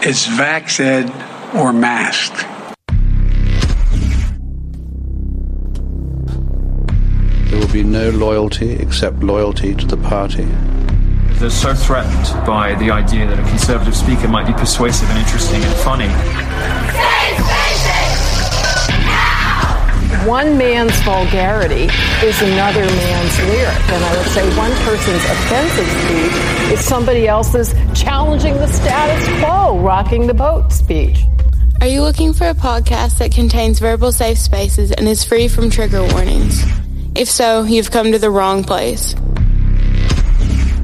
It's vaxed or masked. There will be no loyalty except loyalty to the party. They're so threatened by the idea that a conservative speaker might be persuasive and interesting and funny. One man's vulgarity is another man's lyric. And I would say one person's offensive speech is somebody else's challenging the status quo, rocking the boat speech. Are you looking for a podcast that contains verbal safe spaces and is free from trigger warnings? If so, you've come to the wrong place.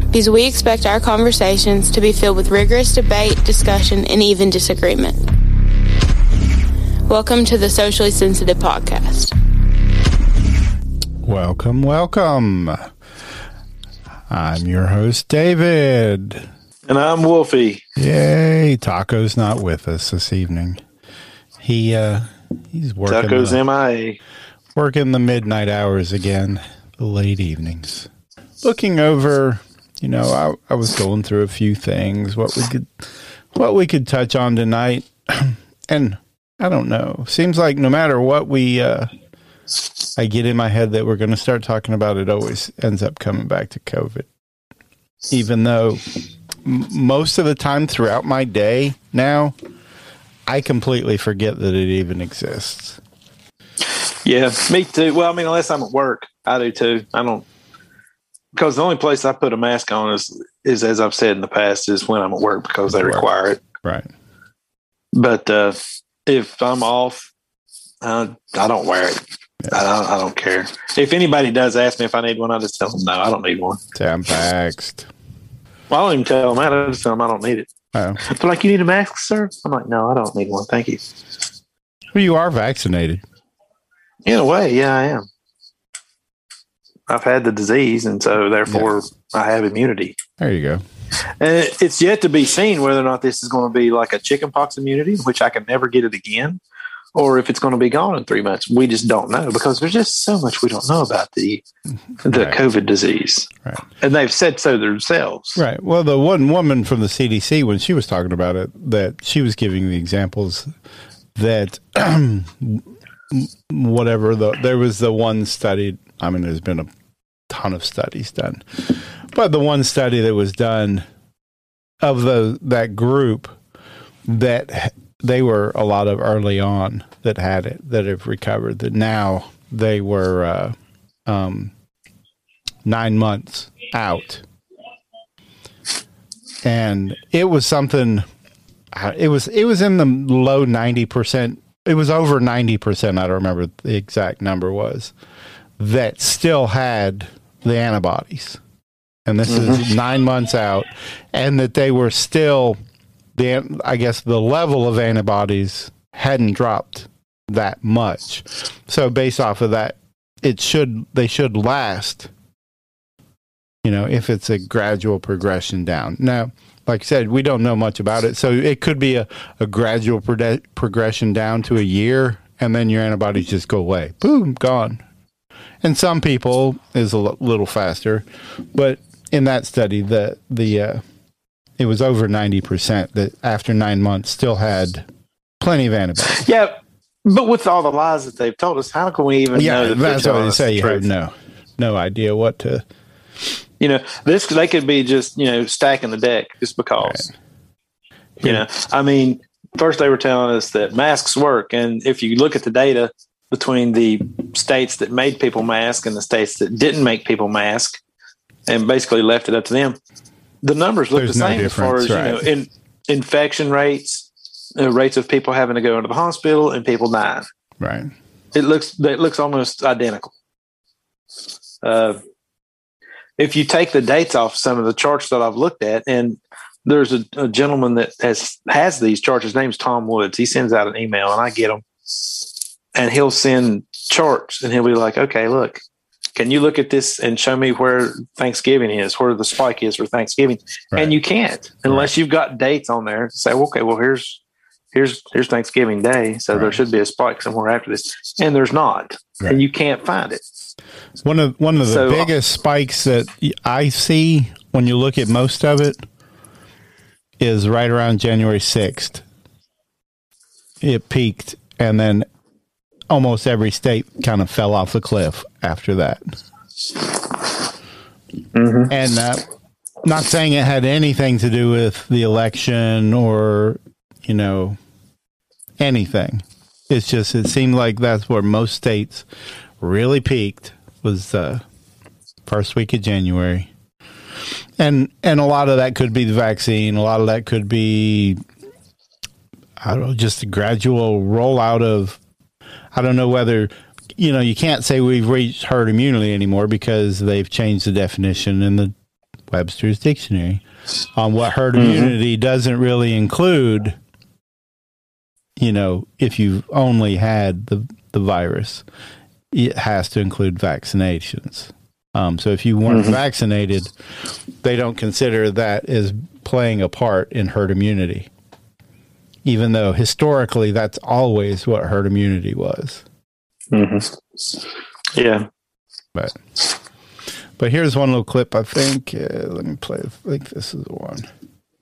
Because we expect our conversations to be filled with rigorous debate, discussion, and even disagreement. Welcome to the Socially Sensitive Podcast. Welcome, welcome. I'm your host, David. And I'm Wolfie. Yay, Taco's not with us this evening. He uh he's working Taco's the, MIA. working the midnight hours again, the late evenings. Looking over, you know, I, I was going through a few things, what we could what we could touch on tonight. and I don't know. Seems like no matter what we uh I get in my head that we're going to start talking about it always ends up coming back to COVID. Even though m- most of the time throughout my day now, I completely forget that it even exists. Yeah, me too. Well, I mean, unless I'm at work, I do too. I don't because the only place I put a mask on is is as I've said in the past is when I'm at work because they require it. Right. But uh, if I'm off, uh, I don't wear it. I, don't, I don't care. If anybody does ask me if I need one, I just tell them no, I don't need one. I'm vaxxed. Well, I don't even tell them that. I just tell them I don't need it. Oh. They're like, "You need a mask, sir?" I'm like, "No, I don't need one. Thank you." Well, you are vaccinated. In a way, yeah, I am. I've had the disease, and so therefore I have immunity. There you go. And it's yet to be seen whether or not this is going to be like a chickenpox immunity, which I can never get it again, or if it's going to be gone in three months. We just don't know because there's just so much we don't know about the the Right. COVID disease, Right. and they've said so themselves. Right. Well, the one woman from the CDC, when she was talking about it, that she was giving the examples that whatever the there was the one study. I mean, there's been a ton of studies done, but the one study that was done of the that group that they were a lot of early on that had it that have recovered. That now they were uh, um, nine months out and it was something uh, it was it was in the low 90% it was over 90% i don't remember the exact number was that still had the antibodies and this is 9 months out and that they were still the i guess the level of antibodies hadn't dropped that much so based off of that it should they should last you know, if it's a gradual progression down. Now, like I said, we don't know much about it. So it could be a, a gradual prode- progression down to a year, and then your antibodies just go away. Boom, gone. And some people is a l- little faster, but in that study, the the uh, it was over ninety percent that after nine months still had plenty of antibodies. Yeah, but with all the lies that they've told us, how can we even know yeah, that that's what they say. the You have no no idea what to. You know, this they could be just you know stacking the deck just because. You know, I mean, first they were telling us that masks work, and if you look at the data between the states that made people mask and the states that didn't make people mask, and basically left it up to them, the numbers look There's the no same as far as difference, you know, in infection rates, uh, rates of people having to go into the hospital, and people dying. Right. It looks it looks almost identical. Uh, if you take the dates off some of the charts that I've looked at, and there's a, a gentleman that has has these charts. His name's Tom Woods. He sends out an email, and I get them, and he'll send charts, and he'll be like, "Okay, look, can you look at this and show me where Thanksgiving is, where the spike is for Thanksgiving?" Right. And you can't unless you've got dates on there to say, "Okay, well here's." Here's here's Thanksgiving Day, so there should be a spike somewhere after this, and there's not, Right. and you can't find it. One of one of the So- uh, biggest spikes that I see when you look at most of it is right around January 6th. It peaked, and then almost every state kind of fell off the cliff after that. And uh, not saying it had anything to do with the election or, you know, anything. It's just, it seemed like that's where most states really peaked was uh, first week of January. And and a lot of that could be the vaccine. A lot of that could be I don't know, just a gradual rollout of I don't know whether you know, you can't say we've reached herd immunity anymore because they've changed the definition in the Webster's dictionary on what herd immunity doesn't really include you know, if you've only had the the virus, it has to include vaccinations. Um, so if you weren't vaccinated, they don't consider that as playing a part in herd immunity, even though historically that's always what herd immunity was. Yeah. But but here's one little clip. I think. Uh, let me play. I think this is the one.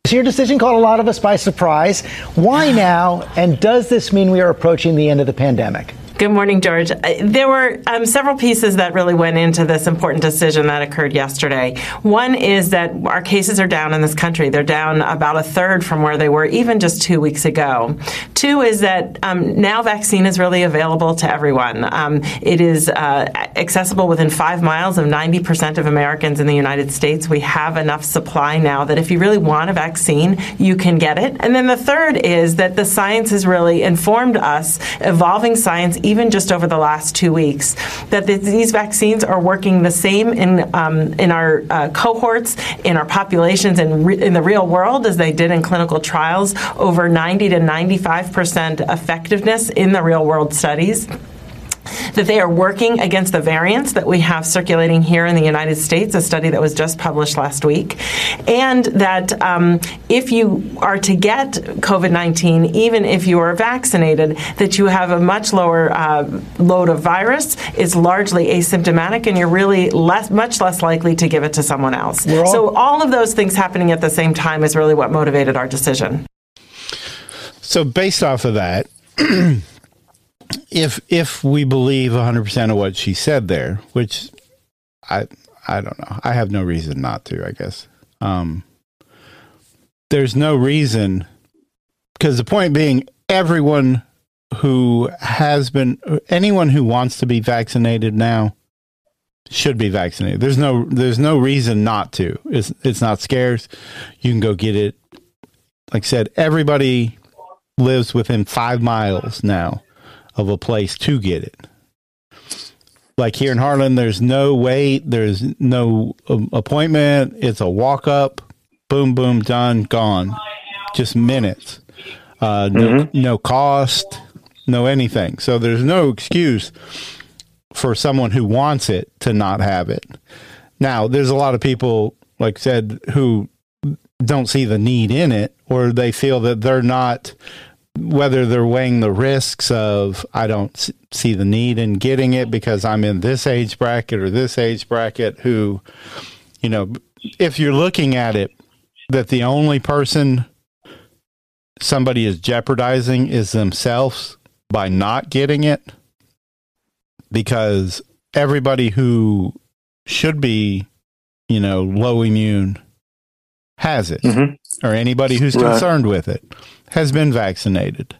So your decision caught a lot of us by surprise. Why now? And does this mean we are approaching the end of the pandemic? Good morning, George. Uh, There were um, several pieces that really went into this important decision that occurred yesterday. One is that our cases are down in this country. They're down about a third from where they were even just two weeks ago. Two is that um, now vaccine is really available to everyone. Um, it is uh, accessible within five miles of 90% of Americans in the United States. We have enough supply now that if you really want a vaccine, you can get it. And then the third is that the science has really informed us, evolving science, even just over the last two weeks, that th- these vaccines are working the same in um, in our uh, cohorts, in our populations, and re- in the real world as they did in clinical trials. Over 90 to 95 percent effectiveness in the real world studies that they are working against the variants that we have circulating here in the United States, a study that was just published last week, and that um, if you are to get COVID 19, even if you are vaccinated, that you have a much lower uh, load of virus, it's largely asymptomatic, and you're really less, much less likely to give it to someone else. All- so, all of those things happening at the same time is really what motivated our decision. So based off of that, if if we believe 100% of what she said there, which I I don't know. I have no reason not to, I guess. Um there's no reason because the point being everyone who has been anyone who wants to be vaccinated now should be vaccinated. There's no there's no reason not to. It's it's not scarce. You can go get it. Like I said, everybody lives within five miles now of a place to get it. Like here in Harlan, there's no wait, there's no um, appointment. It's a walk up, boom, boom, done, gone. Just minutes. Uh, no, no cost, no anything. So there's no excuse for someone who wants it to not have it. Now, there's a lot of people, like I said, who don't see the need in it, or they feel that they're not, whether they're weighing the risks of, I don't see the need in getting it because I'm in this age bracket or this age bracket, who, you know, if you're looking at it, that the only person somebody is jeopardizing is themselves by not getting it because everybody who should be, you know, low immune has it, mm-hmm. or anybody who's Right. concerned with it has been vaccinated.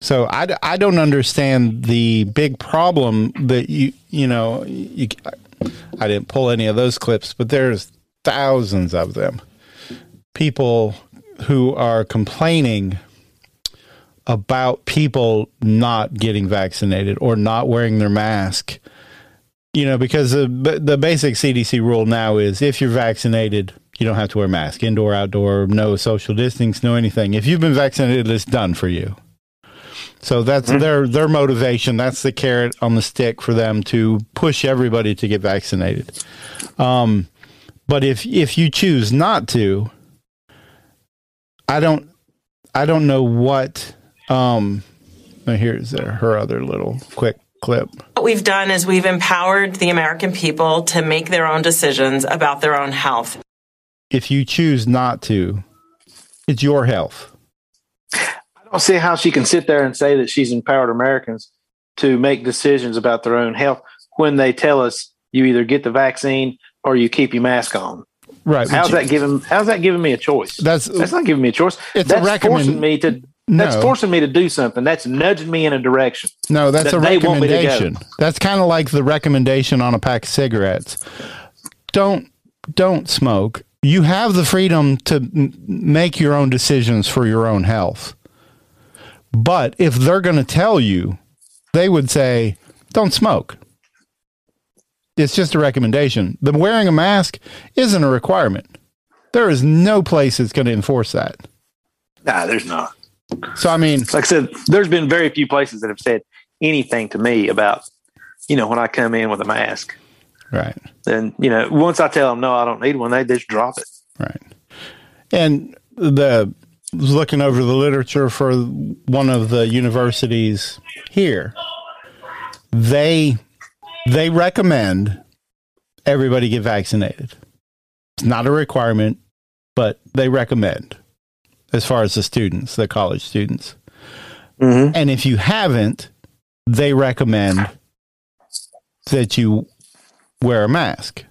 So I, I don't understand the big problem that you you know you, I didn't pull any of those clips, but there's thousands of them. People who are complaining about people not getting vaccinated or not wearing their mask. You know, because the the basic CDC rule now is if you're vaccinated, you don't have to wear a mask, indoor, outdoor, no social distance, no anything. If you've been vaccinated, it's done for you. So that's their their motivation. That's the carrot on the stick for them to push everybody to get vaccinated. Um, but if if you choose not to, I don't I don't know what. Um, here's her her other little quick clip. What we've done is we've empowered the American people to make their own decisions about their own health. If you choose not to, It's your health. I don't see how she can sit there and say that she's empowered Americans to make decisions about their own health when they tell us you either get the vaccine or you keep your mask on. Right. How's that giving? How's that giving me a choice? That's That's not giving me a choice. It's a that's recommend- forcing me to. That's forcing me to do something. That's nudging me in a direction. No, that's that a they want me to go. recommendation. That's kind of like the recommendation on a pack of cigarettes. Don't don't smoke. You have the freedom to m- make your own decisions for your own health. But if they're going to tell you, they would say, "Don't smoke." It's just a recommendation. The wearing a mask isn't a requirement. There is no place that's going to enforce that. Nah, there's not. So I mean, Like I said, there's been very few places that have said anything to me about, you know, when I come in with a mask. Right. And you know, once I tell them no, I don't need one, they just drop it. Right. And the was looking over the literature for one of the universities here. They they recommend everybody get vaccinated. It's not a requirement, but they recommend as far as the students, the college students. Mm-hmm. And if you haven't, they recommend that you wear a mask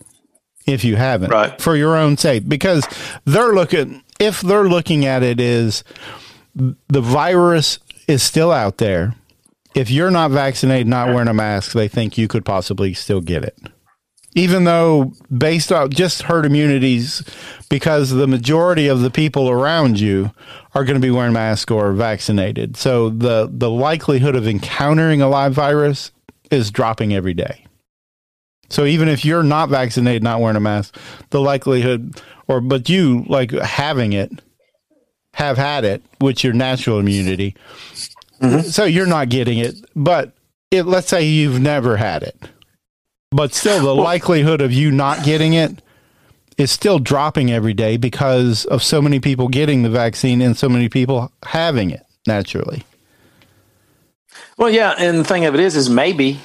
if you haven't Right. for your own sake because they're looking if they're looking at it is the virus is still out there. If you're not vaccinated not wearing a mask they think you could possibly still get it. Even though based on just herd immunities because the majority of the people around you are going to be wearing masks or vaccinated. So the the likelihood of encountering a live virus is dropping every day so even if you're not vaccinated, not wearing a mask, the likelihood, or but you like having it, have had it with your natural immunity, so you're not getting it. But it, let's say you've never had it, but still the likelihood of you not getting it is still dropping every day because of so many people getting the vaccine and so many people having it naturally. Well, yeah, and the thing of it is, is maybe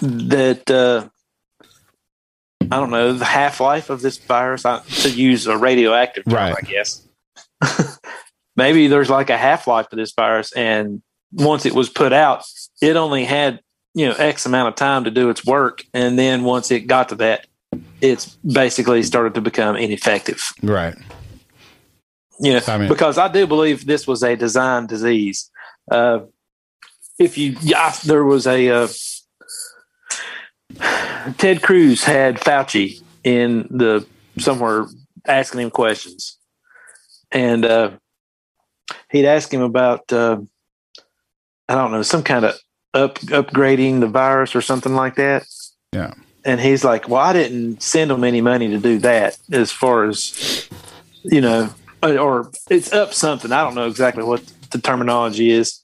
that uh, I don't know the half life of this virus. I, to use a radioactive term, Right. I guess. maybe there's like a half life of this virus, and once it was put out, it only had you know X amount of time to do its work, and then once it got to that, it's basically started to become ineffective. Right. You know, I mean- because I do believe this was a design disease. Uh, if you, yeah, there was a uh, Ted Cruz had Fauci in the somewhere asking him questions, and uh, he'd ask him about uh, I don't know some kind of up upgrading the virus or something like that. Yeah. And he's like, "Well, I didn't send him any money to do that. As far as you know, or- or it's up something. I don't know exactly what the terminology is."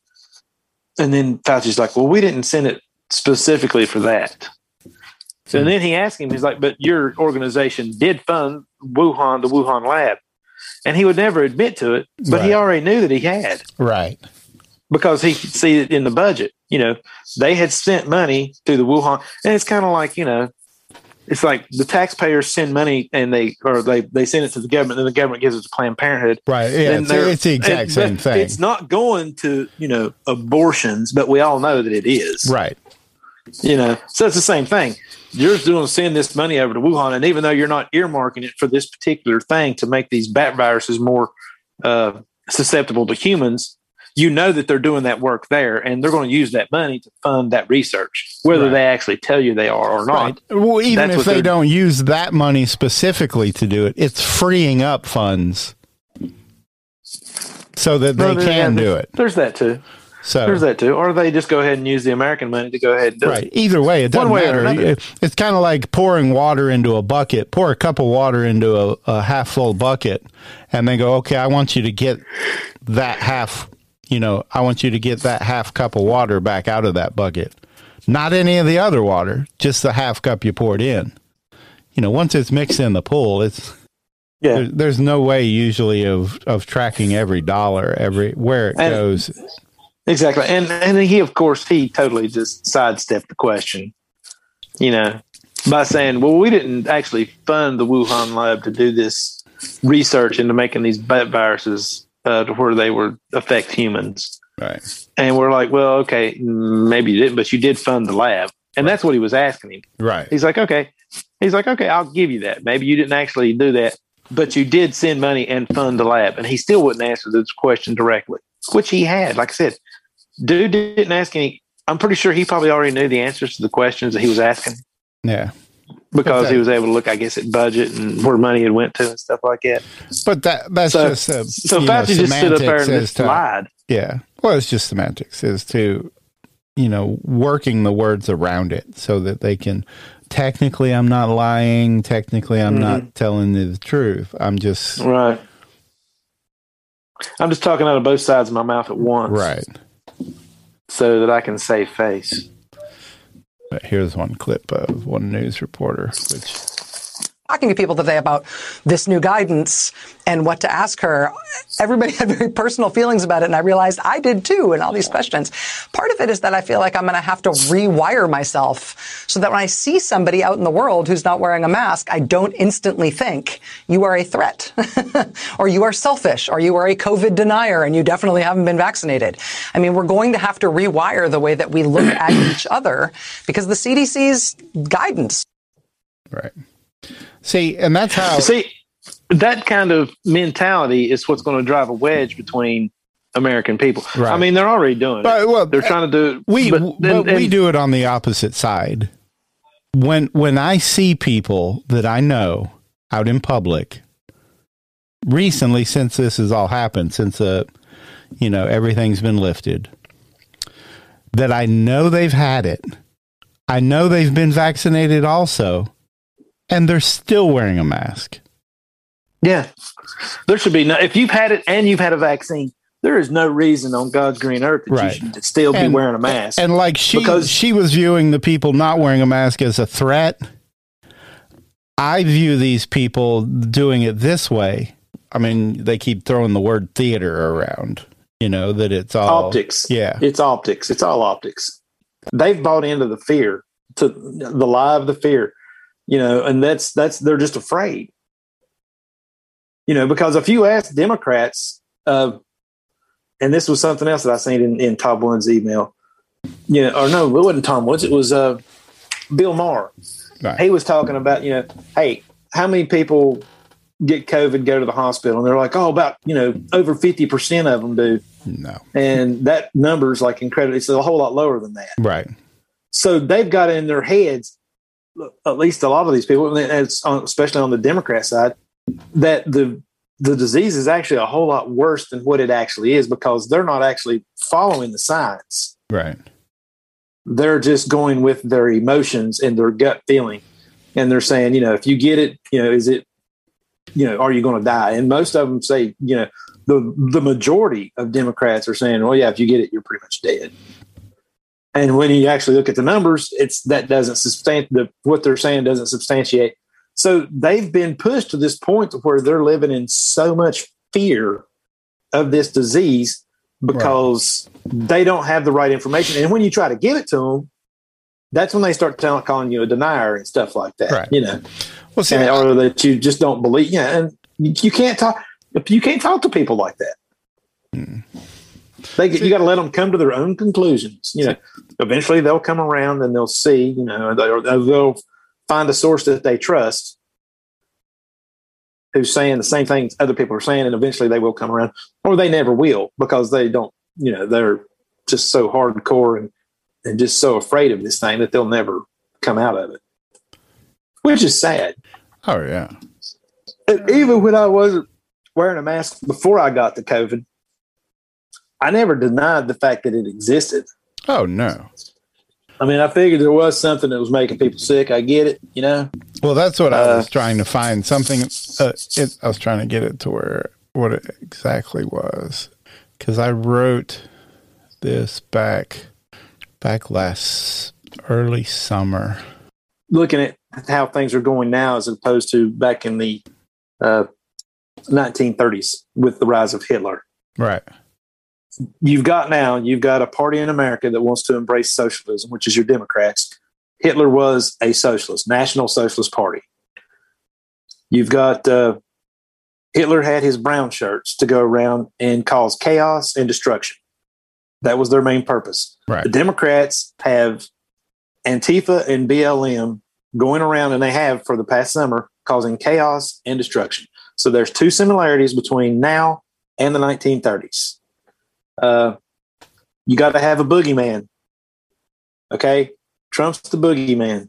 And then Fauci's like, "Well, we didn't send it specifically for that." So then he asked him, he's like, "But your organization did fund Wuhan, the Wuhan lab," and he would never admit to it, but he already knew that he had Right. because he could see it in the budget. You know, they had spent money through the Wuhan, and it's kind of like you know, it's like the taxpayers send money and they or they they send it to the government, and the government gives it to Planned Parenthood. Right. Yeah. And It's, it's the exact same thing. It's not going to you know abortions, but we all know that it is. Right. You know, so it's the same thing. You're to send this money over to Wuhan, and even though you're not earmarking it for this particular thing to make these bat viruses more uh, susceptible to humans, you know that they're doing that work there, and they're going to use that money to fund that research, whether Right. they actually tell you they are or not. Right. Well, even if they don't use that money specifically to do it, it's freeing up funds so that they No, can do it. There's that too. So There's that too. Or they just go ahead and use the American money to go ahead and do right. it. Either way, it doesn't One way or matter. another. It's kind of like pouring water into a bucket. Pour a cup of water into a, a half full bucket, and then go, okay, I want you to get that half. You know, I want you to get that half cup of water back out of that bucket. Not any of the other water, just the half cup you poured in. You know, once it's mixed in the pool, it's Yeah. there, there's no way usually of of tracking every dollar, every where it And- goes. Exactly. And and he of course he totally just sidestepped the question. You know, by saying, Well, we didn't actually fund the Wuhan lab to do this research into making these bat viruses uh, to where they would affect humans. Right. And we're like, well, okay, maybe you didn't, but you did fund the lab. And that's what he was asking him. Right. He's like, okay. He's like, okay, I'll give you that. Maybe you didn't actually do that, but you did send money and fund the lab. And he still wouldn't answer this question directly, which he had. Like I said, dude didn't ask any. I'm pretty sure he probably already knew the answers to the questions that he was asking Yeah. because Okay. he was able to look, I guess, at budget and where money had went to and stuff like that. But that that's So, just a, so Fauci just stood up there and just to- lied. Yeah. Well, it's just semantics is to, you know, working the words around it so that they can technically I'm not lying, technically I'm Mm-hmm. not telling you the truth. I'm just Right. I'm just talking out of both sides of my mouth at once. right. So that I can save face. But here's one clip of one news reporter, which talking to people today about this new guidance and what to ask her. Everybody had very personal feelings about it, and I realized I did too, and all these questions. Part of it is that I feel like I'm going to have to rewire myself so that when I see somebody out in the world who's not wearing a mask, I don't instantly think you are a threat, or you are selfish, or you are a COVID denier, and you definitely haven't been vaccinated. I mean, we're going to have to rewire the way that we look at each other because the CDC's guidance right. See, and that's how See, that kind of mentality is what's going to drive a wedge between American people. Right. I mean, they're already doing But, it. well, they're trying to do it. we but, but, we and- do it on the opposite side. When when I see people that I know out in public recently since this has all happened since uh you know everything's been lifted that I know they've had it. I know they've been vaccinated also and they're still wearing a mask. Yeah. There should be no, if you've had it and you've had a vaccine, there is no reason on God's green earth that Right. you should still be And- wearing a mask. And like she Because- she was viewing the people not wearing a mask as a threat. I view these people doing it this way. I mean, they keep throwing the word theater around, you know, that it's all optics. Yeah. It's optics. It's all optics. They've bought into the fear, to the lie of the fear, you know, and that's, that's, they're just afraid. You know, because if you ask Democrats, uh, and this was something else that I seen in, in Tom Woods' email, you know, or no, it wasn't Tom Woods, it was uh, Bill Maher. Right. He was talking about, you know, hey, how many people get COVID, go to the hospital? And they're like, oh, about, you know, over 50% of them do No. and that number is like incredible. It's a whole lot lower than that. Right. So they've got in their heads, at least a lot of these people, and it's on, especially on the Democrat side, that the the disease is actually a whole lot worse than what it actually is because they're not actually following the science. Right. They're just going with their emotions and their gut feeling, and they're saying, you know, if you get it, you know, is it, you know, are you going to die? And most of them say, you know, the the majority of Democrats are saying, well, yeah, if you get it, you're pretty much dead. And when you actually look at the numbers, it's that doesn't substantiate the what they're saying doesn't substantiate. So they've been pushed to this point where they're living in so much fear of this disease because they don't have the right information. And when you try to give it to them, that's when they start telling, calling you a denier and stuff like that. Right. You know, Well, see, and- or that you just don't believe. Yeah, and you you can't talk. You can't talk to people like that. Hmm. They, you got to let them come to their own conclusions. You know, eventually they'll come around and they'll see. You know, they'll, they'll find a source that they trust who's saying the same things other people are saying, and eventually they will come around, or they never will because they don't. You know, they're just so hardcore and and just so afraid of this thing that they'll never come out of it, which is sad. oh yeah. Even when I wasn't wearing a mask before I got the COVID, I never denied the fact that it existed. Oh no. I mean, I figured there was something that was making people sick. I get it, you know. Well, that's what I Uh, was trying to find. Something. Uh, it, I was trying to get it to where what it exactly was, because I wrote this back back last early summer. Looking at how things are going now, as opposed to back in the uh, 1930s with the rise of Hitler. Right. You've got now, you've got a party in America that wants to embrace socialism, which is your Democrats. Hitler was a socialist, National Socialist Party. You've got uh, Hitler had his brown shirts to go around and cause chaos and destruction. That was their main purpose. Right. The Democrats have Antifa and BLM going around, and they have for the past summer, causing chaos and destruction. So there's two similarities between now and the 1930s. Uh, you got to have a boogeyman. Okay, Trump's the boogeyman.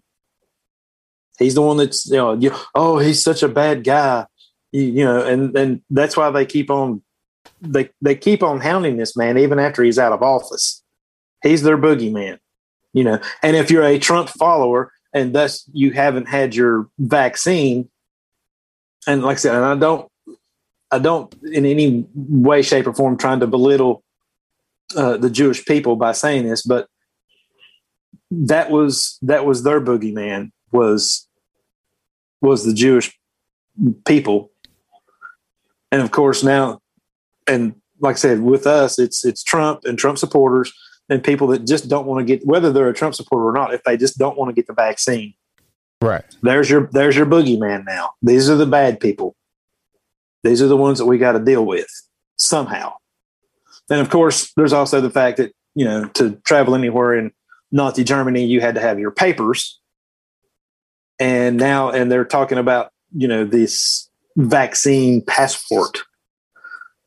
He's the one that's you know, you, oh, he's such a bad guy, you, you know, and and that's why they keep on they they keep on hounding this man even after he's out of office. He's their boogeyman, you know. And if you're a Trump follower and thus you haven't had your vaccine, and like I said, and I don't, I don't in any way, shape, or form trying to belittle uh, the Jewish people by saying this, but that was that was their boogeyman was was the Jewish people, and of course now, and like I said, with us, it's it's Trump and Trump supporters and people that just don't want to get whether they're a Trump supporter or not, if they just don't want to get the vaccine. Right. There's your there's your boogeyman now. These are the bad people. These are the ones that we got to deal with somehow. And of course, there's also the fact that, you know, to travel anywhere in Nazi Germany, you had to have your papers. And now, and they're talking about, you know, this vaccine passport.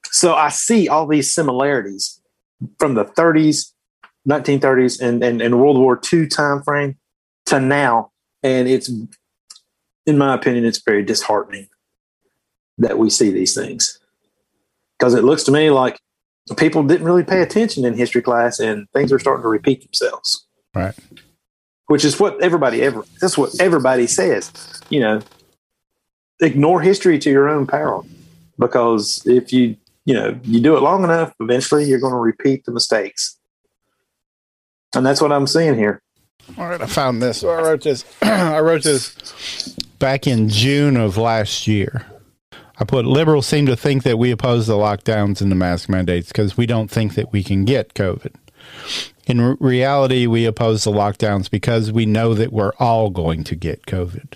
So I see all these similarities from the 30s, 1930s, and, and, and World War II time frame to now. And it's, in my opinion, it's very disheartening that we see these things. Because it looks to me like people didn't really pay attention in history class and things are starting to repeat themselves. Right. Which is what everybody ever that's what everybody says. You know, ignore history to your own peril. Because if you you know, you do it long enough, eventually you're going to repeat the mistakes. And that's what I'm seeing here. All right, I found this. So I wrote this. I wrote this back in June of last year. I put liberals seem to think that we oppose the lockdowns and the mask mandates because we don't think that we can get COVID. In re- reality, we oppose the lockdowns because we know that we're all going to get COVID.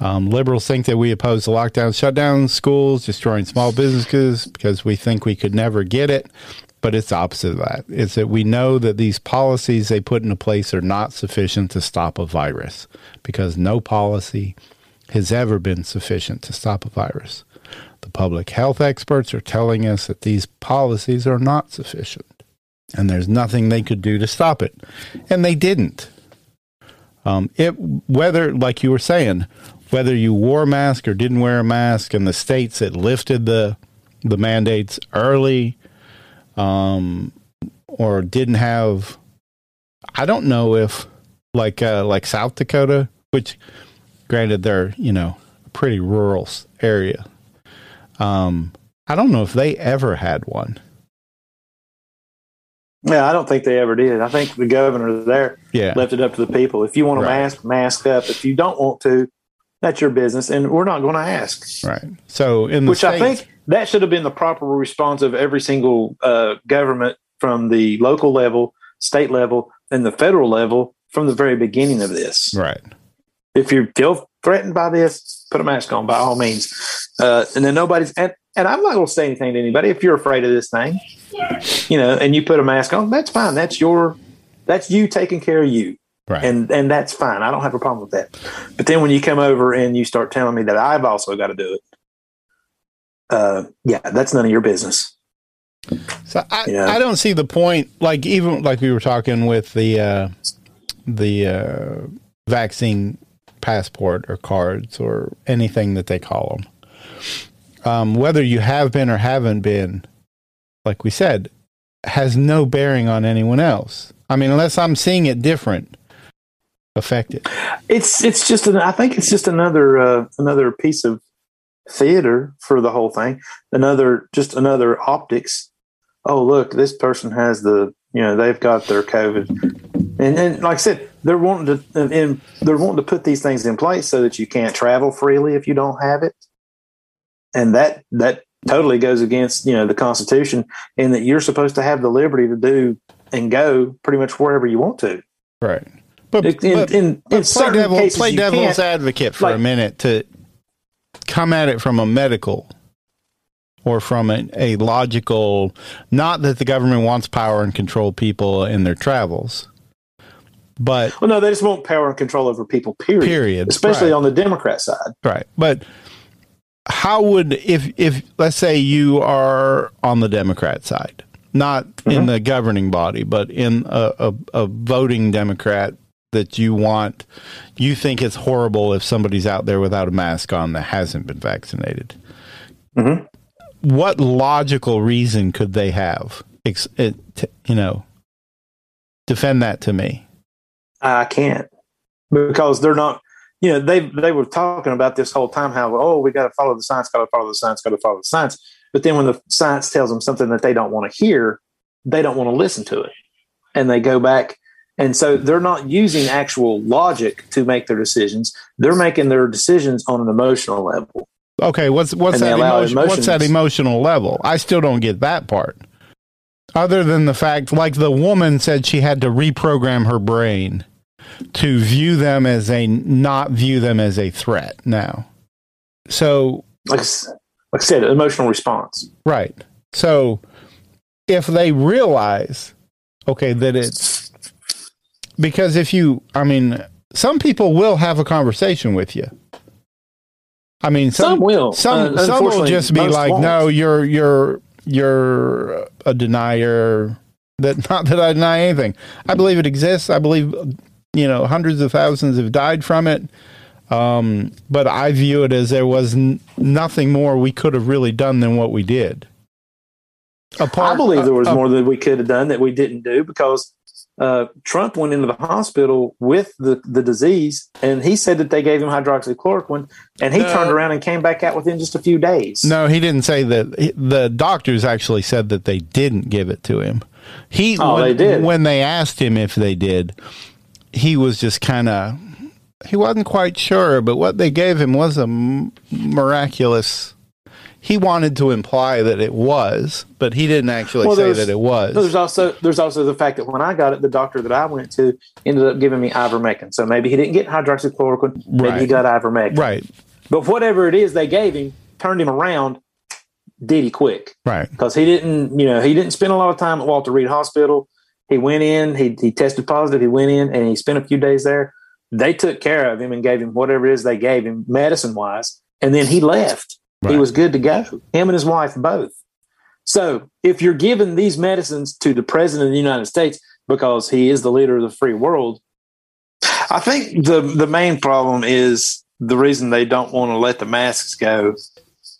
Um, liberals think that we oppose the lockdown, shut down schools, destroying small businesses because we think we could never get it. But it's opposite of that. It's that we know that these policies they put into place are not sufficient to stop a virus because no policy has ever been sufficient to stop a virus. The public health experts are telling us that these policies are not sufficient and there's nothing they could do to stop it. And they didn't. Um, it whether, like you were saying, whether you wore a mask or didn't wear a mask, and the states that lifted the the mandates early, um, or didn't have, I don't know if like uh, like South Dakota, which granted they're you know a pretty rural area. Um, I don't know if they ever had one. Yeah, I don't think they ever did. I think the governor there Yeah. left it up to the people. If you want to Right. mask, mask up. If you don't want to, that's your business, and we're not going to ask. Right. So in the Which I think that should have been the proper response of every single uh, government from the local level, state level, and the federal level from the very beginning of this. right. If you feel threatened by this, put a mask on by all means. Uh, and then nobody's and, and I'm not going to say anything to anybody. If you're afraid of this thing, you know, and you put a mask on, that's fine. That's your that's you taking care of you. Right. And and that's fine. I don't have a problem with that. But then when you come over and you start telling me that I've also got to do it, uh, yeah, that's none of your business. So I. I don't see the point. Like even like we were talking with the uh, the uh, vaccine passport or cards or anything that they call them. Um, whether you have been or haven't been, like we said, has no bearing on anyone else. I mean, unless I'm seeing it different, affected. It's it's just an, I think it's just another uh, another piece of theater for the whole thing. Another just another optics. Oh look, this person has the you know they've got their COVID, and and like I said, they're wanting to and, they're wanting to put these things in place so that you can't travel freely if you don't have it, and that that totally goes against you know the Constitution, and that you're supposed to have the liberty to do and go pretty much wherever you want to. Right. But, In- but- in- in but play, devil, cases play devil's advocate for a minute to come at it from a medical or from a, a logical, not that the government wants power and control people in their travels, but well, no, they just want power and control over people. Period. Period. Especially Right. on the Democrat side. Right. But how would if if let's say you are on the Democrat side, not in mm-hmm. the governing body, but in a, a, a voting Democrat that you want, you think it's horrible if somebody's out there without a mask on that hasn't been vaccinated. Mm-hmm. What logical reason could they have? It, eh, you know, defend that to me. I can't because they're not. You know, they they were talking about this whole time how oh we got to follow the science, got to follow the science, got to follow the science. But then when the science tells them something that they don't want to hear, they don't want to listen to it, and they go back. And so they're not using actual logic to make their decisions. They're making their decisions on an emotional level. Okay, what's what's that emotion, what's that emotional level? I still don't get that part. Other than the fact, like the woman said, she had to reprogram her brain to view them as a not view them as a threat. Now, so Like, like I said, emotional response. right, so if they realize, okay, that it's because if you, I mean, some people will have a conversation with you. I mean, some, Some will. Some Uh, some will just be like, won't. "No, you're you're you're a denier." That not that I deny anything. I believe it exists. I believe you know hundreds of thousands have died from it. Um, but I view it as there was n- nothing more we could have really done than what we did. I believe there was uh, more that we could have done that we didn't do because uh, Trump went into the hospital with the, the disease and he said that they gave him hydroxychloroquine and he No. turned around and came back out within just a few days. No, he didn't say that. The doctors actually said that they didn't give it to him. He Oh, when, they did. when they asked him if they did, he was just kind of he wasn't quite sure. But what they gave him was a m- miraculous. He wanted to imply that it was, but he didn't actually Well, say that it was. There's also there's also the fact that when I got it, the doctor that I went to ended up giving me ivermectin. So maybe he didn't get hydroxychloroquine. Maybe he Right. got ivermectin. right, But whatever it is they gave him, turned him around, did he quick? right, because he didn't, you know, he didn't spend a lot of time at Walter Reed Hospital. He went in, he, he tested positive, he went in and he spent a few days there. They took care of him and gave him whatever it is they gave him medicine wise. And then he left. He was good to go. Him and his wife both. So if you're giving these medicines to the president of the United States because he is the leader of the free world, I think the the main problem is the reason they don't want to let the masks go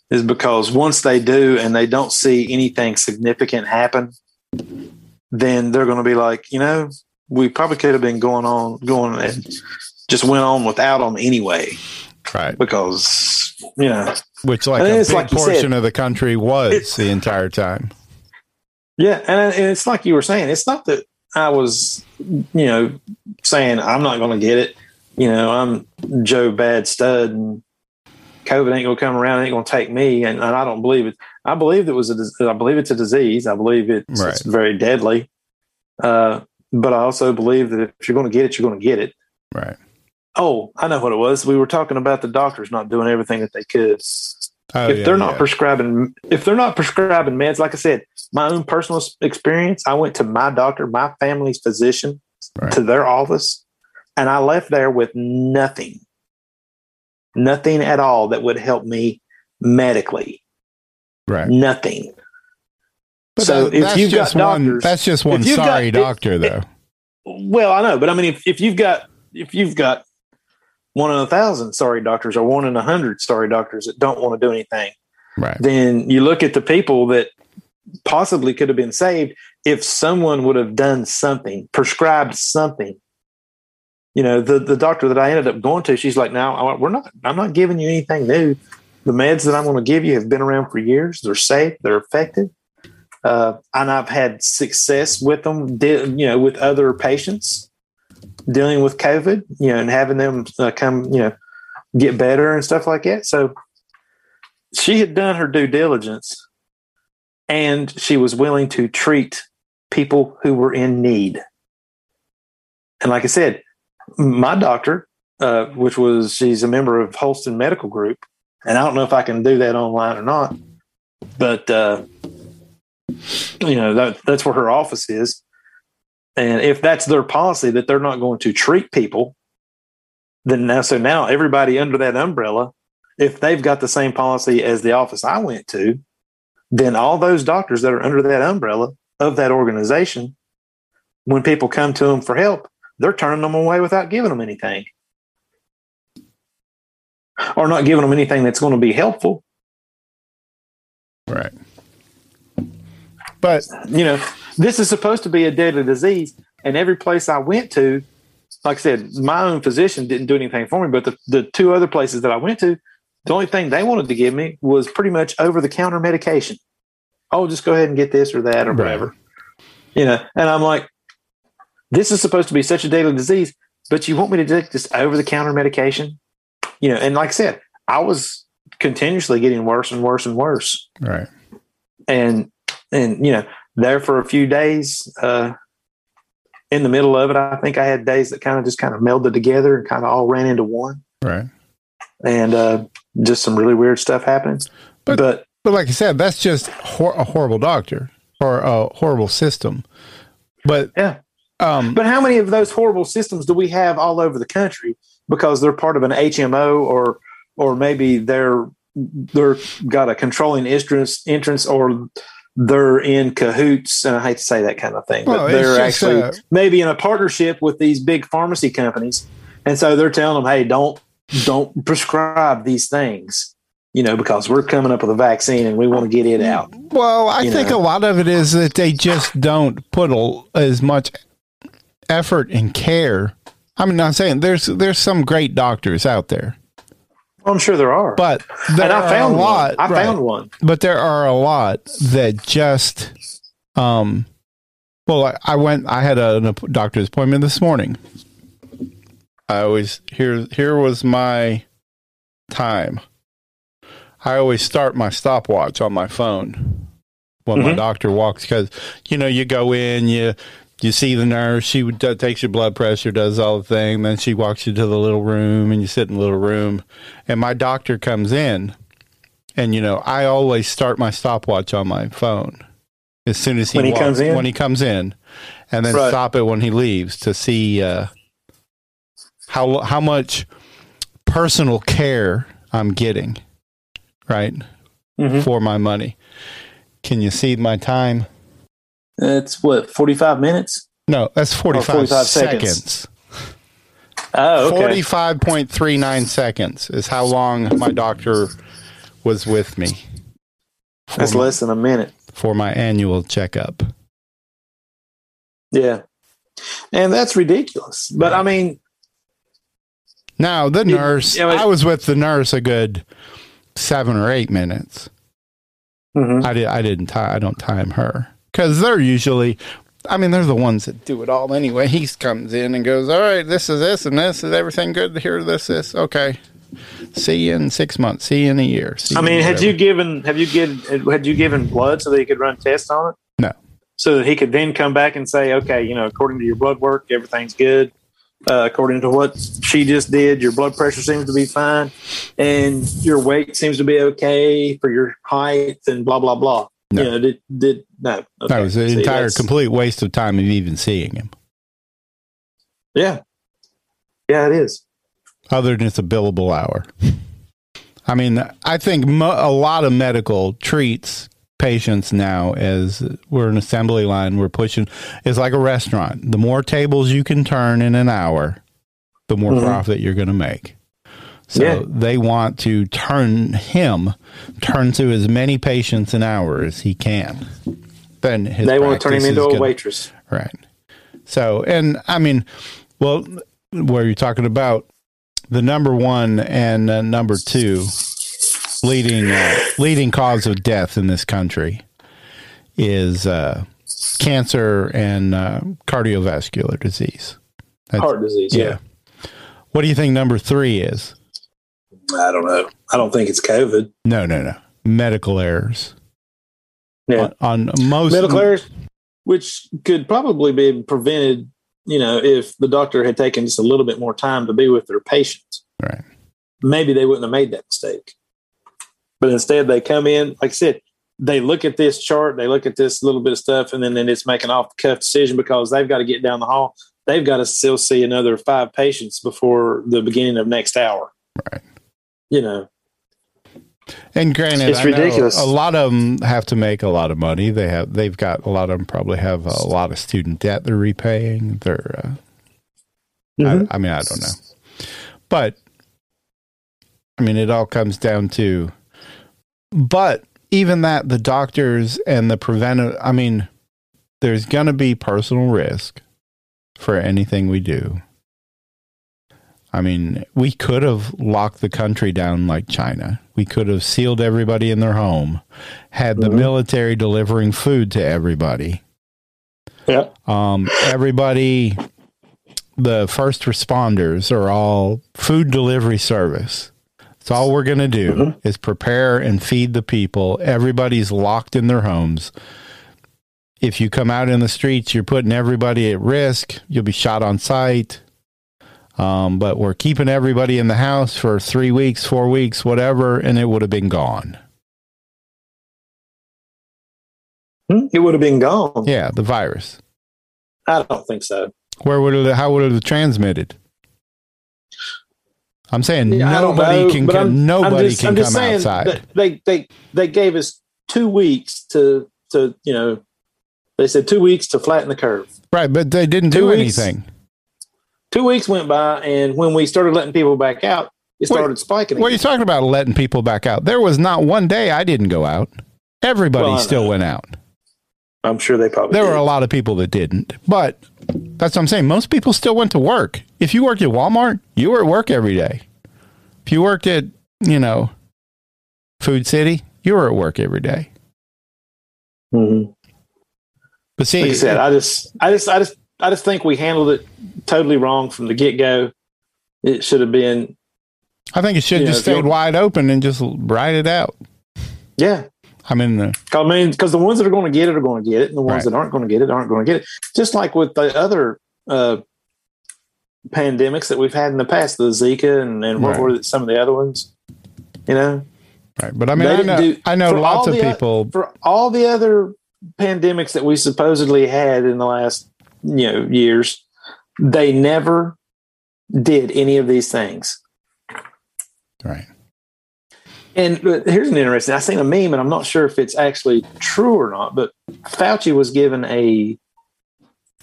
is because once they do and they don't see anything significant happen, then they're going to be like, you know, we probably could have been going on, going and just went on without them anyway, right. because know, Which, like And a big like portion said, of the country was the entire time. yeah, and, and it's like you were saying, it's not that I was, you know, saying I'm not going to get it. You know, I'm Joe Bad Stud, and COVID ain't going to come around, ain't going to take me, and, and I don't believe it. I believe it was a, I believe it's a disease. I believe it's, it's very deadly. Uh, but I also believe that if you're going to get it, you're going to get it. Right. Oh, I know what it was. We were talking about the doctors not doing everything that they could. Oh, if yeah, they're not yeah. prescribing, if they're not prescribing meds, like I said, my own personal experience, I went to my doctor, my family's physician, Right. to their office, and I left there with nothing, nothing at all that would help me medically. right. Nothing. But so that- if you've got just one, doctors, that's just one you've got- sorry doctor, if- though. Well, I know, but I mean, if, if you've got if you've got one in a thousand sorry doctors or one in a hundred sorry doctors that don't want to do anything, Right. then you look at the people that possibly could have been saved if someone would have done something, prescribed something. You know, the the doctor that I ended up going to, she's like, "Now we're not. I'm not giving you anything new. The meds that I'm going to give you have been around for years. They're safe. They're effective." Uh, and I've had success with them, de- you know, with other patients dealing with COVID, you know, and having them uh, come, you know, get better and stuff like that. So she had done her due diligence and she was willing to treat people who were in need. And like I said, my doctor, uh, which was she's a member of Holston Medical Group, and I don't know if I can do that online or not. But uh, you know that that's where her office is, and if that's their policy that they're not going to treat people, then now so now everybody under that umbrella, if they've got the same policy as the office I went to, then all those doctors that are under that umbrella of that organization, when people come to them for help, they're turning them away without giving them anything or not giving them anything that's going to be helpful. Right. But you know, this is supposed to be a deadly disease, and every place I went to, like I said, my own physician didn't do anything for me, but the, the two other places that I went to, the only thing they wanted to give me was pretty much over the counter medication. Oh, just go ahead and get this or that or whatever. Right. You know, and I'm like, this is supposed to be such a deadly disease, but you want me to take this over the counter medication? You know, and like I said, I was continuously getting worse and worse and worse. Right. And and you know, there for a few days, uh, in the middle of it, I think I had days that kind of just kind of melded together and kind of all ran into one. Right. And uh, just some really weird stuff happens. But, but, but like I said, that's just hor- a horrible doctor or a horrible system. But yeah. Um, but how many of those horrible systems do we have all over the country because they're part of an HMO or or maybe they're they're got a controlling entrance entrance or they're in cahoots, and I hate to say that kind of thing, but well, they're actually uh, maybe in a partnership with these big pharmacy companies, and so they're telling them, "Hey, don't don't prescribe these things." You know, because we're coming up with a vaccine and we want to get it out. Well, I you think know? a lot of it is that they just don't put a, as much effort and care. I'm not saying there's there's some great doctors out there. I'm sure there are, but there I found a lot. One. I right. found one, but there are a lot that just, um, well, I, I went. I had a, a doctor's appointment this morning. I always here. Here was my time. I always start my stopwatch on my phone when mm-hmm. my doctor walks because you know you go in you you see the nurse. She takes your blood pressure, does all the thing. Then she walks you to the little room, and you sit in the little room. And my doctor comes in, and you know I always start my stopwatch on my phone as soon as he, when he walks, comes in. When he comes in, and then right. stop it when he leaves to see uh, how how much personal care I'm getting, right, mm-hmm. for my money. Can you see my time? It's what, 45 minutes? No, that's 45, 45 seconds. seconds. Oh, okay. 45.39 seconds is how long my doctor was with me. That's my, less than a minute. For my annual checkup. Yeah. And that's ridiculous. But I mean, now the nurse, you know, I was with the nurse a good seven or eight minutes. Mm-hmm. I did. I didn't. Tie, I don't time her because they're usually I mean, they're the ones that do it all anyway. He comes in and goes, "All right, this is this and this is everything good here. This this okay. See you in six months. See you in a year." See I mean, had you given have you given had you given blood so that he could run tests on it? No. So that he could then come back and say, "Okay, you know, according to your blood work, everything's good. Uh, according to what she just did, your blood pressure seems to be fine, and your weight seems to be okay for your height, and blah blah blah." No. Know, did, did no. Okay. That was an See, entire complete waste of time of even seeing him. Yeah. Yeah, it is. Other than it's a billable hour. I mean, I think mo- a lot of medical treats patients now as we're an assembly line, we're pushing. It's like a restaurant. The more tables you can turn in an hour, the more mm-hmm. profit you're going to make. So yeah. they want to turn him, turn to as many patients an hour as he can. Then they want to turn him into a waitress. Right. So, and I mean, well, where you're talking about the number one and uh, number two leading uh, leading cause of death in this country is uh, cancer and uh, cardiovascular disease. That's, Heart disease. Yeah. yeah. What do you think number three is? I don't know. I don't think it's COVID. No, no, no. Medical errors. Yeah. On, on most medical errors, which could probably be prevented, you know, if the doctor had taken just a little bit more time to be with their patient. Right. Maybe they wouldn't have made that mistake. But instead, they come in, like I said, they look at this chart, they look at this little bit of stuff, and then, then it's making off the cuff decision because they've got to get down the hall. They've got to still see another five patients before the beginning of next hour. Right. You know, And granted, It's ridiculous. a lot of them have to make a lot of money. They have, they've got a lot of them probably have a lot of student debt they're repaying. They're, uh, Mhm. I, I mean, I don't know, but I mean, it all comes down to, but even that, the doctors and the preventive, I mean, there's going to be personal risk for anything we do. I mean, we could have locked the country down like China. We could have sealed everybody in their home, had the military delivering food to everybody. yeah. Um, everybody, the first responders are all food delivery service. That's all we're going to do is prepare and feed the people. Everybody's locked in their homes. If you come out in the streets, you're putting everybody at risk. You'll be shot on sight. Um, but we're keeping everybody in the house for three weeks, four weeks, whatever, and it would have been gone. Hmm? It would have been gone. Yeah, the virus. I don't think so. Where would it? How would it have transmitted? I'm saying Yeah, nobody know, can come. I'm- nobody I'm just, can come outside. They they they gave us two weeks to to you know they said two weeks to flatten the curve. right, but they didn't Two do weeks. anything. Two weeks went by, and when we started letting people back out, it started spiking. What are you talking about? Letting people back out? There was not one day I didn't go out. Everybody Well, still went out. I'm sure they probably There did. were a lot of people that didn't, but that's what I'm saying. Most people still went to work. If you worked at Walmart, you were at work every day. If you worked at, you know, Food City, you were at work every day. Mm-hmm. But see, Like I said, I just, I just, I just, I just think we handled it totally wrong from the get go. It should have been, I think it should you just know, stayed wide open and just ride it out. yeah. I mean, uh, I mean, because the ones that are going to get it are going to get it, and the ones Right. that aren't going to get it aren't going to get it. Just like with the other uh, pandemics that we've had in the past, the Zika and, and what Right. were some of the other ones. You know, right. But I mean, I know, do- I know lots of the people. for all the other pandemics that we supposedly had in the last you know years, they never did any of these things. Right. And here's an interesting. I seen a meme, and I'm not sure if it's actually true or not. But Fauci was given a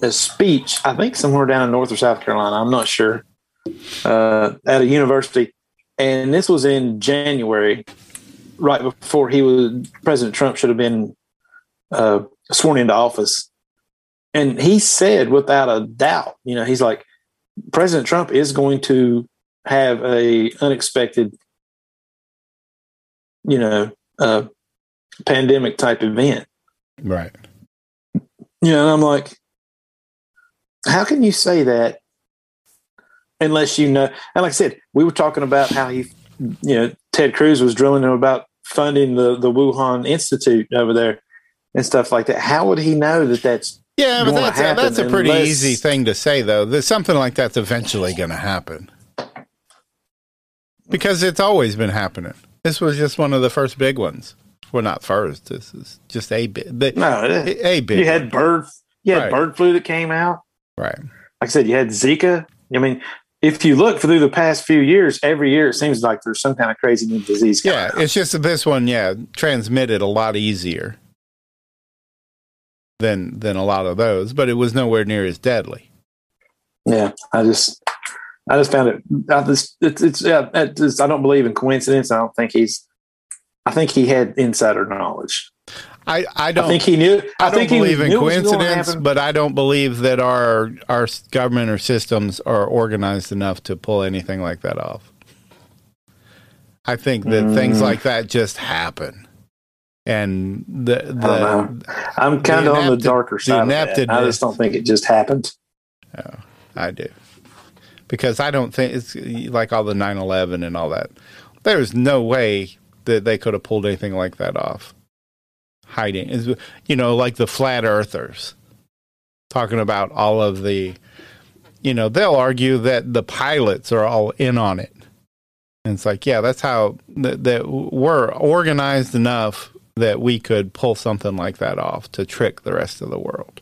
a speech, I think somewhere down in North or South Carolina. I'm not sure. Uh, at a university, and this was in January, right before he was President Trump should have been uh, sworn into office. And he said, without a doubt, you know, he's like, President Trump is going to have a unexpected you know, uh, pandemic type event. Right. You know, and I'm like, how can you say that unless you know? And like I said, we were talking about how he, you know, Ted Cruz was drilling him about funding the the Wuhan Institute over there and stuff like that. How would he know that that's Yeah, but that's a, that's a pretty unless- easy thing to say, though. There's something like that's eventually going to happen because it's always been happening. This was just one of the first big ones. Well, not first. This is just a big. But no? a, a big. You had one. bird, you had Right. bird flu that came out. right. like I said, you had Zika. I mean, if you look through the past few years, every year it seems like there's some kind of crazy new disease. coming Yeah, out. it's just that this one, yeah, transmitted a lot easier than than a lot of those, but it was nowhere near as deadly. yeah. I just, I just found it. I just, it's, it's, yeah. It just, I don't believe in coincidence. I don't think he's. I think he had insider knowledge. I I don't I think he knew. I, I, don't think he believe in coincidence, but I don't believe that our our government or systems are organized enough to pull anything like that off. I think that things Mm. like that just happen, and the I the know. I'm kind of on the darker the side. That. I just don't think it just happened. Oh, I do. Because I don't think it's like all the 9 11 and all that. There's no way that they could have pulled anything like that off. Hiding. Is You know, like the flat earthers talking about all of the, you know, they'll argue that the pilots are all in on it. And it's like, yeah, that's how that, that we're organized enough that we could pull something like that off to trick the rest of the world.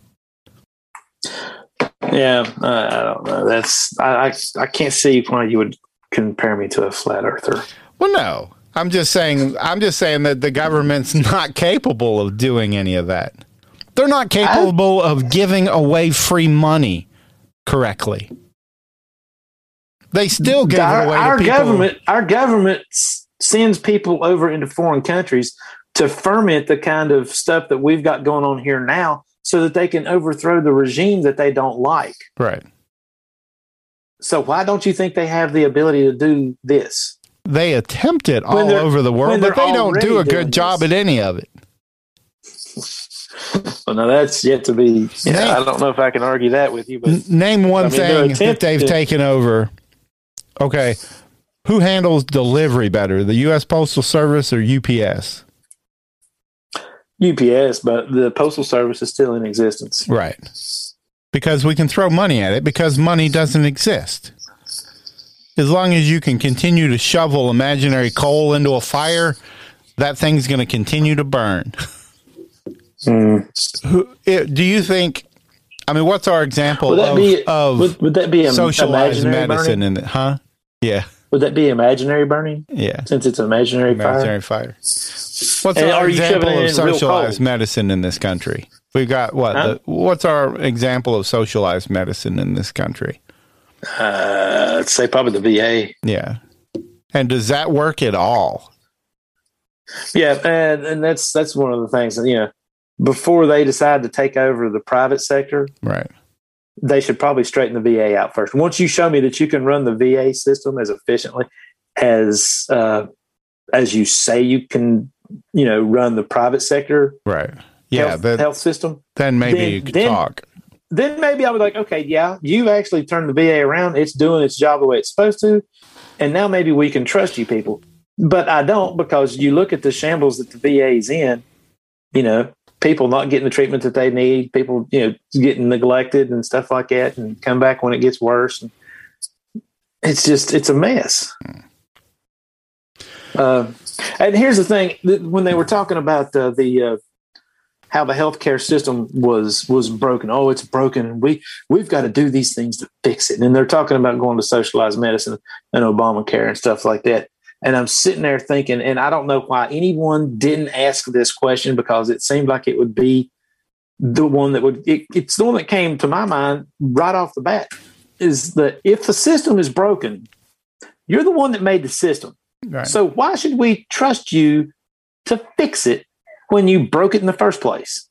Yeah, I, I don't know. That's I, I I can't see why you would compare me to a flat earther. Well, no, I'm just saying. I'm just saying that the government's not capable of doing any of that. They're not capable of giving away free money correctly. They still give our, it away our government. Our government sends people over into foreign countries to ferment the kind of stuff that we've got going on here now, so that they can overthrow the regime that they don't like. Right. So why don't you think they have the ability to do this? They attempt it all over the world, but they're don't do a good job at any of it. Well, now that's yet to be. Yeah, Name- I don't know if I can argue that with you, but Name one I mean, thing that they've taken over. Okay. Who handles delivery better, the U.S. Postal Service or UPS? UPS, but the postal service is still in existence. Right. Because we can throw money at it because money doesn't exist. As long as you can continue to shovel imaginary coal into a fire, that thing's going to continue to burn. Hmm. Who, it, do you think? I mean, what's our example Would that of, be- of would- would that be socialized imaginary medicine burning? in it? Huh? Yeah, Would that be imaginary burning? yeah. Since it's imaginary, Imaginary fire. fire. What's And our example of socialized medicine in this country? We've got what? Huh? The, what's our example of socialized medicine in this country? Uh, let's say probably the VA. Yeah. And does that work at all? Yeah, and and that's that's one of the things that you know before they decide to take over the private sector, Right. they should probably straighten the VA out first. Once you show me that you can run the VA system as efficiently as uh, as you say you can, you know, run the private sector Right. Yeah. health, that, health system, then maybe then- you could then- talk. then maybe I would like, okay, yeah, you've actually turned the VA around. It's doing its job the way it's supposed to. And now maybe we can trust you people. But I don't because you look at the shambles that the VA is in, you know, people not getting the treatment that they need, people, you know, getting neglected and stuff like that and come back when it gets worse. And it's just, it's a mess. Uh, and here's the thing when they were talking about uh, the, uh, how the healthcare system was was broken. Oh, it's broken. We we've got to do these things to fix it. And they're talking about going to socialized medicine and Obamacare and stuff like that. And I'm sitting there thinking, and I don't know why anyone didn't ask this question because it seemed like it would be the one that would. It, it's the one that came to my mind right off the bat. Is that if the system is broken, you're the one that made the system. Right. So why should we trust you to fix it when you broke it in the first place?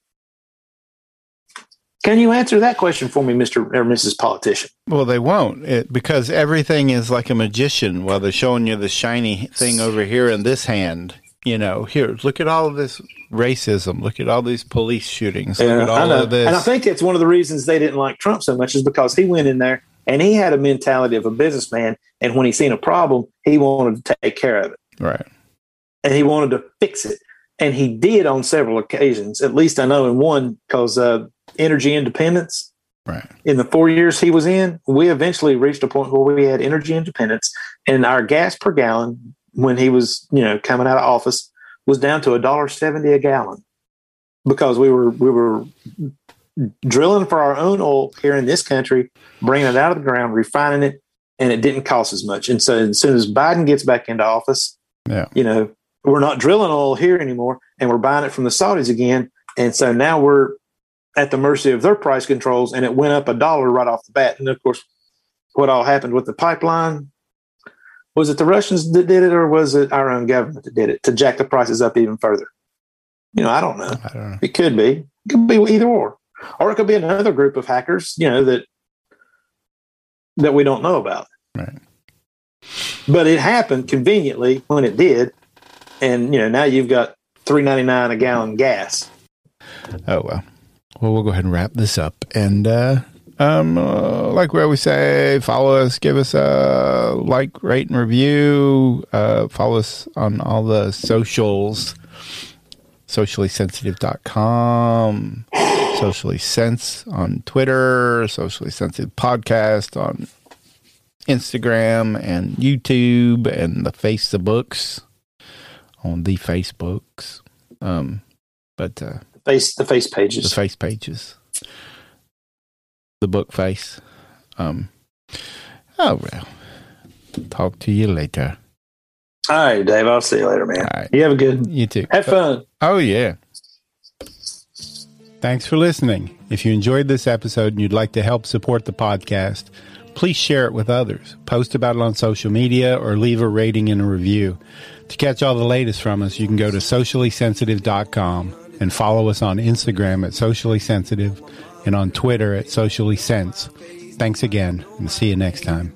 Can you answer that question for me, Mr. or Mrs. Politician? Well, they won't it, because everything is like a magician. While they're showing you the shiny thing over here in this hand, you know, here, look at all of this racism. Look at all these police shootings. Look at I all know. of this. And I think it's one of the reasons they didn't like Trump so much is because he went in there and he had a mentality of a businessman. And when he seen a problem, he wanted to take care of it right. and he wanted to fix it. And he did on several occasions. At least I know in one because uh, energy independence. Right. in the four years he was in, we eventually reached a point where we had energy independence, and our gas per gallon when he was, you know, coming out of office was down to a dollar seventy a gallon because we were we were drilling for our own oil here in this country, bringing it out of the ground, refining it, and it didn't cost as much. And so as soon as Biden gets back into office, Yeah. you know, we're not drilling oil here anymore, and we're buying it from the Saudis again. And so now we're at the mercy of their price controls, and it went up a dollar right off the bat. And of course, what all happened with the pipeline? Was it the Russians that did it, or was it our own government that did it to jack the prices up even further? You know, I don't know. I don't know. It could be. It could be either or, or it could be another group of hackers. You know that that we don't know about. Right. But it happened conveniently when it did, and you know now you've got three ninety nine a gallon gas. Oh well. Well, we'll go ahead and wrap this up. And uh, um, uh, like we always say, follow us, give us a like, rate, and review. Uh, follow us on all the socials. Sociallysensitive.com, Socially Sense on Twitter, Socially Sensitive Podcast on Instagram and YouTube and the Facebooks on the Facebooks. Um, but uh, Face the face pages. the face pages, the book face. Um, oh well. Talk to you later. All right, Dave. I'll see you later, man. All right. You have a good. You too. Have fun. Oh, yeah. Thanks for listening. If you enjoyed this episode and you'd like to help support the podcast, please share it with others. Post about it on social media or leave a rating and a review. To catch all the latest from us, you can go to sociallysensitive.com and follow us on Instagram at sociallysensitive and on Twitter at sociallysense. Thanks again and see you next time.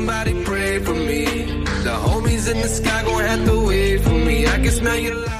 Somebody pray for me. The homies in the sky gonna have to wait for me. I can smell your light.